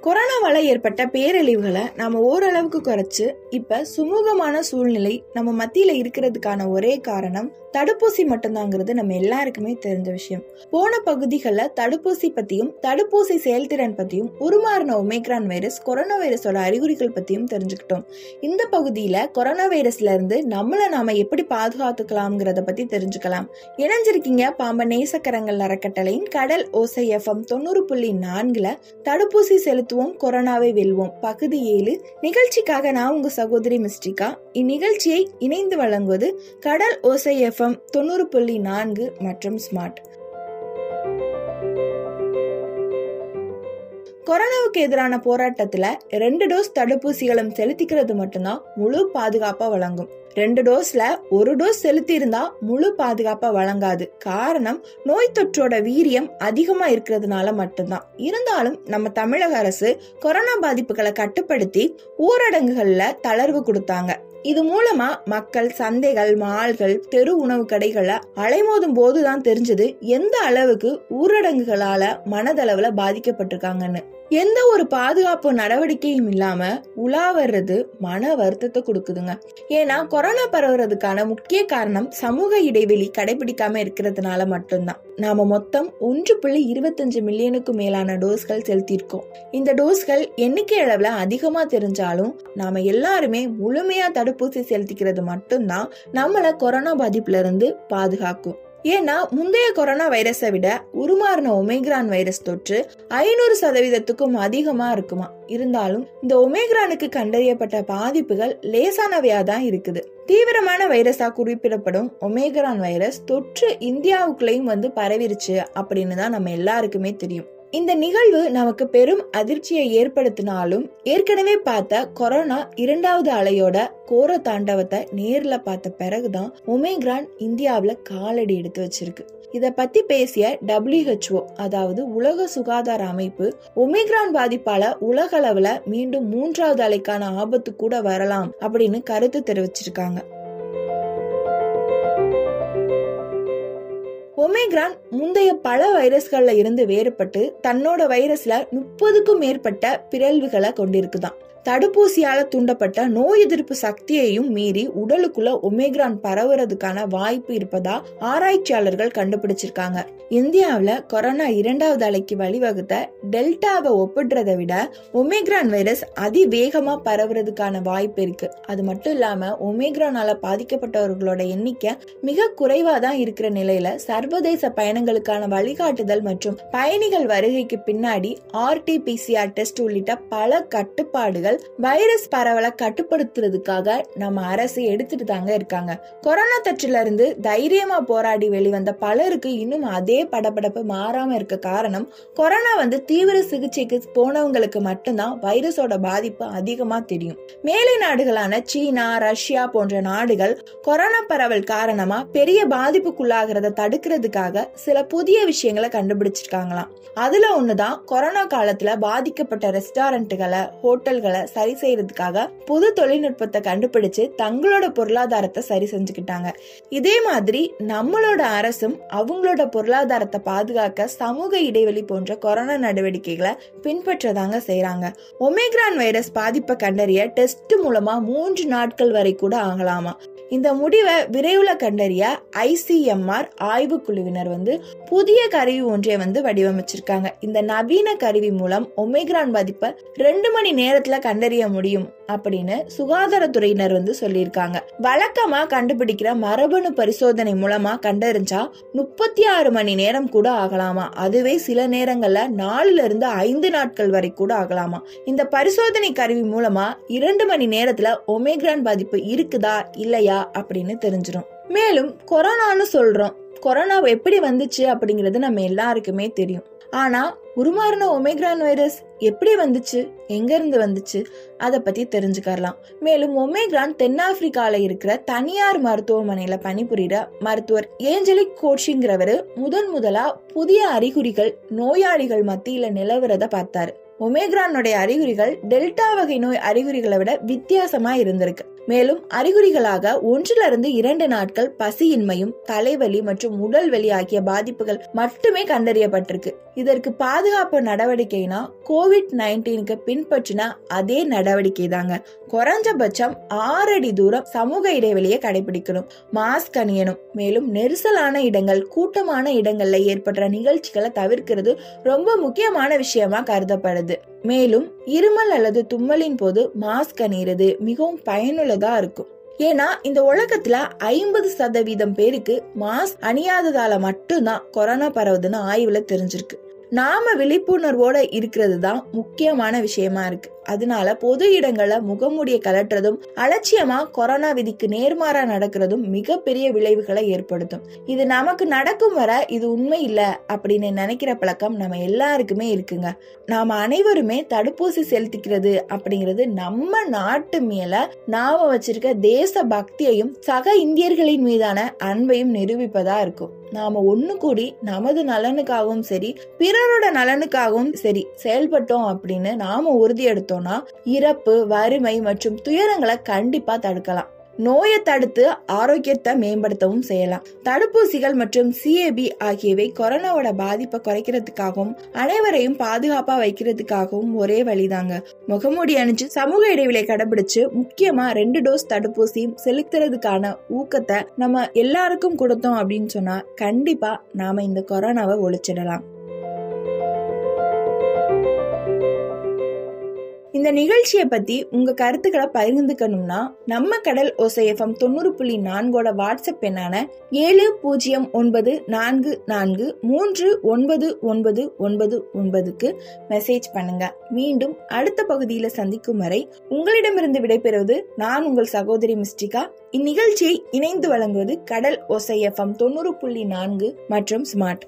கொரோனாவால் ஏற்பட்ட பேரழிவுகளை நாம ஓரளவுக்கு குறைச்சி இப்ப சுமூகமான சூழ்நிலை நம்ம மத்தியில இருக்கிறதுக்கான ஒரே காரணம் தடுப்பூசி மட்டும்தாங்கிறது நம்ம எல்லாருக்குமே தெரிஞ்ச விஷயம். போன பகுதிகளில் தடுப்பூசி பத்தியும் தடுப்பூசி செயல்திறன் பத்தியும் உருமாறின ஒமேக்ரான் வைரஸ் கொரோனா வைரஸோட அறிகுறிகள் பத்தியும் தெரிஞ்சுக்கிட்டோம். இந்த பகுதியில கொரோனா வைரஸ்ல இருந்து நம்மள நாம எப்படி பாதுகாத்துக்கலாம்ங்கிறத பத்தி தெரிஞ்சுக்கலாம். இணைஞ்சிருக்கீங்க பாம்ப நேசக்கரங்கள் அறக்கட்டளையின் கடல் ஓசை எஃப்எம் தொண்ணூறு புள்ளி நான்குல தடுப்பூசி செலுத்துவோம் கொரோனாவை வெல்வோம். பகுதி ஏழு நிகழ்ச்சிக்காக நான் உங்க சகோதரி மிஸ்டிகா இந்நிகழ்ச்சியை இணைந்து வழங்குவது கடல் ஓசை எஃப்எம் தொண்ணூறு புள்ளி நான்கு மற்றும் ஸ்மார்ட். கொரோனாவுக்கு எதிரான போராட்டத்துல ரெண்டு டோஸ் தடுப்பூசிகளும் செலுத்திக்கிறது மட்டும்தான் முழு பாதுகாப்பா வழங்கும். ரெண்டு டோஸ்ல ஒரு டோஸ் செலுத்தி இருந்தா முழு பாதுகாப்பா வழங்காது. காரணம் நோய் தொற்றோட வீரியம் அதிகமா இருக்கிறதுனால மட்டும்தான். இருந்தாலும் நம்ம தமிழக அரசு கொரோனா பாதிப்புகளை கட்டுப்படுத்தி ஊரடங்குகள்ல தளர்வு கொடுத்தாங்க. இது மூலமா மக்கள் சந்தைகள் மால்கள் தெரு உணவு கடைகளை அலைமோதும் போதுதான் தெரிஞ்சது எந்த அளவுக்கு ஊரடங்குகளால மனதளவுல பாதிக்கப்பட்டிருக்காங்கன்னு. எந்த ஒரு பாதுகாப்பு நடவடிக்கையும் இல்லாம உலா வர்றது மன வருத்தத்தை கொடுக்குதுங்க. ஏன்னா கொரோனா பரவுறதுக்கான முக்கிய காரணம் சமூக இடைவெளி கடைபிடிக்காம இருக்கிறதுனால மட்டும்தான். நாம மொத்தம் ஒன்று புள்ளி இருபத்தஞ்சு மில்லியனுக்கும் மேலான டோஸ்கள் செலுத்தியிருக்கோம். இந்த டோஸ்கள் எண்ணிக்கை அளவுல அதிகமா தெரிஞ்சாலும் நாம எல்லாருமே முழுமையா தடுப்பூசி செலுத்திக்கிறது மட்டும்தான் நம்மளை கொரோனா பாதிப்புல இருந்து பாதுகாக்கும். ஏன்னா முந்தைய கொரோனா வைரஸை விட உருமாறின ஒமேக்ரான் வைரஸ் தொற்று ஐநூறு சதவீதத்துக்கும் அதிகமா இருக்குமா? இருந்தாலும் இந்த ஒமேக்ரானுக்கு கண்டறியப்பட்ட பாதிப்புகள் லேசானவையா தான் இருக்குது. தீவிரமான வைரஸா குறிப்பிடப்படும் ஒமேக்ரான் வைரஸ் தொற்று இந்தியாவுக்குள்ளேயும் வந்து பரவிருச்சு அப்படின்னு தான் நம்ம எல்லாருக்குமே தெரியும். இந்த நிகழ்வு நமக்கு பெரும் அதிர்ச்சியை ஏற்படுத்தினாலும் ஏற்கனவே பார்த்த கொரோனா இரண்டாவது அலையோட கோர தாண்டவத்தை நேர்ல பார்த்த பிறகுதான் ஒமேக்ரான் இந்தியாவில் காலடி எடுத்து வச்சிருக்கு. இத பத்தி பேசிய டபிள்யூஹெச்ஓ அதாவது உலக சுகாதார அமைப்பு ஒமேக்ரான் பாதிப்பால உலக அளவுல மீண்டும் மூன்றாவது அலைக்கான ஆபத்து கூட வரலாம் அப்படின்னு கருத்து தெரிவிச்சிருக்காங்க. ஒமேக்ரான் முந்தைய பல வைரஸ்கள்ல இருந்து வேறுபட்டு தன்னோட வைரஸ்ல முப்பதுக்கும் மேற்பட்ட பிறழ்வுகளை கொண்டிருக்குதான். தடுப்பூசியால தூண்டப்பட்ட நோய் எதிர்ப்பு சக்தியையும் மீறி உடலுக்குள்ள ஒமேக்ரான் பரவுறதுக்கான வாய்ப்பு இருப்பதா ஆராய்ச்சியாளர்கள் கண்டுபிடிச்சிருக்காங்க. இந்தியாவில் கொரோனா இரண்டாவது அலைக்கு வழிவகுத்த டெல்டாவை ஒப்பிடுறதை விட ஒமேக்ரான் வைரஸ் அதிவேகமா பரவுறதுக்கான வாய்ப்பு இருக்கு. அது மட்டும் இல்லாம ஒமேக்ரானால பாதிக்கப்பட்டவர்களோட எண்ணிக்கை மிக குறைவா தான் இருக்கிற நிலையில சர்வதேச பயணங்களுக்கான வழிகாட்டுதல் மற்றும் பயணிகள் வருகைக்கு பின்னாடி ஆர்டிபிசிஆர் டெஸ்ட் உள்ளிட்ட பல கட்டுப்பாடுகள் வைரஸ் பரவலை கட்டுப்படுத்துறதுக்காக நம்ம அரசு எடுத்துட்டு தாங்க இருக்காங்க. கொரோனா தொற்றுல இருந்து தைரியமா போராடி வெளிவந்த பலருக்கு இன்னும் அதே படபடப்பு மாறாம இருக்க காரணம் கொரோனா வந்து தீவிர சிகிச்சைக்கு போனவங்களுக்கு மட்டும்தான் வைரஸோட பாதிப்பு அதிகமா தெரியும். மேலை நாடுகளான சீனா ரஷ்யா போன்ற நாடுகள் கொரோனா பரவல் காரணமா பெரிய பாதிப்புக்குள்ளாகிறத தடுக்கிறதுக்காக சில புதிய விஷயங்களை கண்டுபிடிச்சிருக்காங்களாம். அதுல ஒண்ணுதான் கொரோனா காலத்துல பாதிக்கப்பட்ட ரெஸ்டாரண்ட்டுகளை ஹோட்டல்களை சரி செய்யறதுக்காக புது தொழில்நுட்பத்தை கண்டுபிடிச்சு தங்களோட பொருளாதாரத்தை சரி செஞ்சுக்கிட்டாங்க. இதே மாதிரி நம்மளோட அரசும் அவங்களோட பொருளாதாரத்தை பாதுகாக்க சமூக இடைவெளி போன்ற கொரோனா நடவடிக்கைகளை பின்பற்றதாங்க செய்யறாங்க ஒமேக்ரான் வைரஸ் பாதிப்பை கண்டறிய டெஸ்ட் மூலமா மூன்று நாட்கள் வரை கூட ஆகலாமா? இந்த முடிவை விரைவில் கண்டறிய ஐசிஎம்ஆர் ஆய்வு குழுவினர் வந்து புதிய கருவி ஒன்றை வந்து வடிவமைச்சிருக்காங்க. இந்த நவீன கருவி மூலம் ஒமேக்ரான் பாதிப்பை ரெண்டு மணி நேரத்துல கண்டறிய முடியும் அப்படின்னு சுகாதாரத்துறையினர் வந்து சொல்லியிருக்காங்க. வழக்கமா கண்டுபிடிக்கிற மரபணு பரிசோதனை மூலமா கண்டறிஞ்சா முப்பத்தி ஆறு மணி நேரம் கூட ஆகலாமா? அதுவே சில நேரங்கள்ல நாலுல இருந்து ஐந்து நாட்கள் வரை கூட ஆகலாமா? இந்த பரிசோதனை கருவி மூலமா இரண்டு மணி நேரத்துல ஒமேக்ரான் பாதிப்பு இருக்குதா? இல்லையா? அப்படின்னு தெரிஞ்சிடும் மேலும் கொரோனான்னு சொல்றோம். கொரோனா எப்படி வந்துச்சு அப்படிங்கிறது நம்ம எல்லாருக்குமே தெரியும். ஆனா உருமாறின ஒமேக்ரான் வைரஸ் எப்படி வந்துச்சு எங்க இருந்து வந்துச்சு அதை பத்தி தெரிஞ்சுக்கலாம் மேலும் ஒமேக்ரான் தென்னாப்பிரிக்கால இருக்கிற தனியார் மருத்துவமனையில பணிபுரிகிற மருத்துவர் ஏஞ்சலிக் கோட்சிங்கிறவரு முதன் முதலா புதிய அறிகுறிகள் நோயாளிகள் மத்தியில நிலவுறத பார்த்தாரு. ஒமேக்ரானுடைய அறிகுறிகள் டெல்டா வகை நோய் அறிகுறிகளை விட வித்தியாசமா இருந்திருக்கு. மேலும் அறிகுறிகளாக ஒன்றிலிருந்து இரண்டு நாட்கள் பசியின்மையும் தலைவலி மற்றும் உடல் வலி ஆகிய பாதிப்புகள் மட்டுமே கண்டறியப்பட்டிருக்கு. இதற்கு பாதுகாப்பு நடவடிக்கைனா கோவிட் நைன்டீனுக்கு பின்பற்றின அதே நடவடிக்கை தாங்க குறைஞ்சபட்சம் ஆறு அடி தூரம் சமூக இடைவெளியை கடைபிடிக்கணும். மாஸ்க் அணியணும். மேலும் நெரிசலான இடங்கள் கூட்டமான இடங்கள்ல ஏற்படுற நிகழ்ச்சிகளை தவிர்க்கிறது ரொம்ப முக்கியமான விஷயமா கருதப்படுது. மேலும் இருமல் அல்லது தும்மலின் போது மாஸ்க் அணிகிறது மிகவும் பயனுள்ளதா இருக்கும். ஏன்னா இந்த உலகத்துல ஐம்பது சதவீதம் பேருக்கு மாஸ்க் அணியாததால மட்டும்தான் கொரோனா பரவுதுன்னு ஆய்வுல தெரிஞ்சிருக்கு. நாம விழிப்புணர்வோட இருக்கிறது தான் முக்கியமான விஷயமா இருக்கு. அதனால பொது இடங்கள்ல முகமூடிய கலட்டுறதும் அலட்சியமா கொரோனா விதிக்கு நேர்மாறா நடக்கிறதும் மிகப்பெரிய விளைவுகளை ஏற்படுத்தும். இது நமக்கு நடக்கும் வர இது உண்மை இல்ல அப்படின்னு நினைக்கிற பழக்கம் நம்ம எல்லாருக்குமே இருக்குங்க. நாம அனைவருமே தடுப்பூசி செலுத்திக்கிறது அப்படிங்கிறது நம்ம நாட்டு மேல நாம வச்சிருக்க தேச பக்தியையும் சக இந்தியர்களின் மீதான அன்பையும் நிரூபிப்பதா இருக்கும். நாம ஒண்ணு கூடி நமது நலனுக்காகவும் சரி பிறரோட நலனுக்காகவும் சரி செயல்பட்டோம் அப்படின்னு நாம உறுதி எடுத்தோம்னா இறப்பு வறுமை மற்றும் துயரங்களை கண்டிப்பா தடுக்கலாம். நோயை தடுத்து ஆரோக்கியத்தை மேம்படுத்தவும் செய்யலாம். தடுப்பூசிகள் மற்றும் சிஏபி ஆகியவை கொரோனாவோட பாதிப்பை குறைக்கிறதுக்காகவும் அனைவரையும் பாதுகாப்பா வைக்கிறதுக்காகவும் ஒரே வழிதாங்க. முகமூடி அணிஞ்சு சமூக இடைவெளியை கடைபிடிச்சு முக்கியமா ரெண்டு டோஸ் தடுப்பூசியும் செலுத்துறதுக்கான ஊக்கத்தை நம்ம எல்லாருக்கும் கொடுத்தோம் அப்படின்னு சொன்னா கண்டிப்பா நாம இந்த கொரோனாவை ஒழிச்சிடலாம். இந்த நிகழ்ச்சியை பத்தி உங்க கருத்துக்களை பகிர்ந்துக்கணும்னா நம்ம கடல் ஓசைஎஃப்எம் தொண்ணூறு புள்ளி நான்கோட வாட்ஸ்அப் எண்ணான ஏழு பூஜ்ஜியம் ஒன்பது நான்கு நான்கு மூன்று ஒன்பது ஒன்பது ஒன்பது ஒன்பதுக்கு மெசேஜ் பண்ணுங்க. மீண்டும் அடுத்த பகுதியில சந்திக்கும் வரை உங்களிடமிருந்து விடைபெறுவது நான் உங்கள் சகோதரி மிஸ்டிகா. இந்நிகழ்ச்சியை இணைந்து வழங்குவது கடல் ஓசைஎஃப்எம் தொண்ணூறு புள்ளி நான்கு மற்றும் ஸ்மார்ட்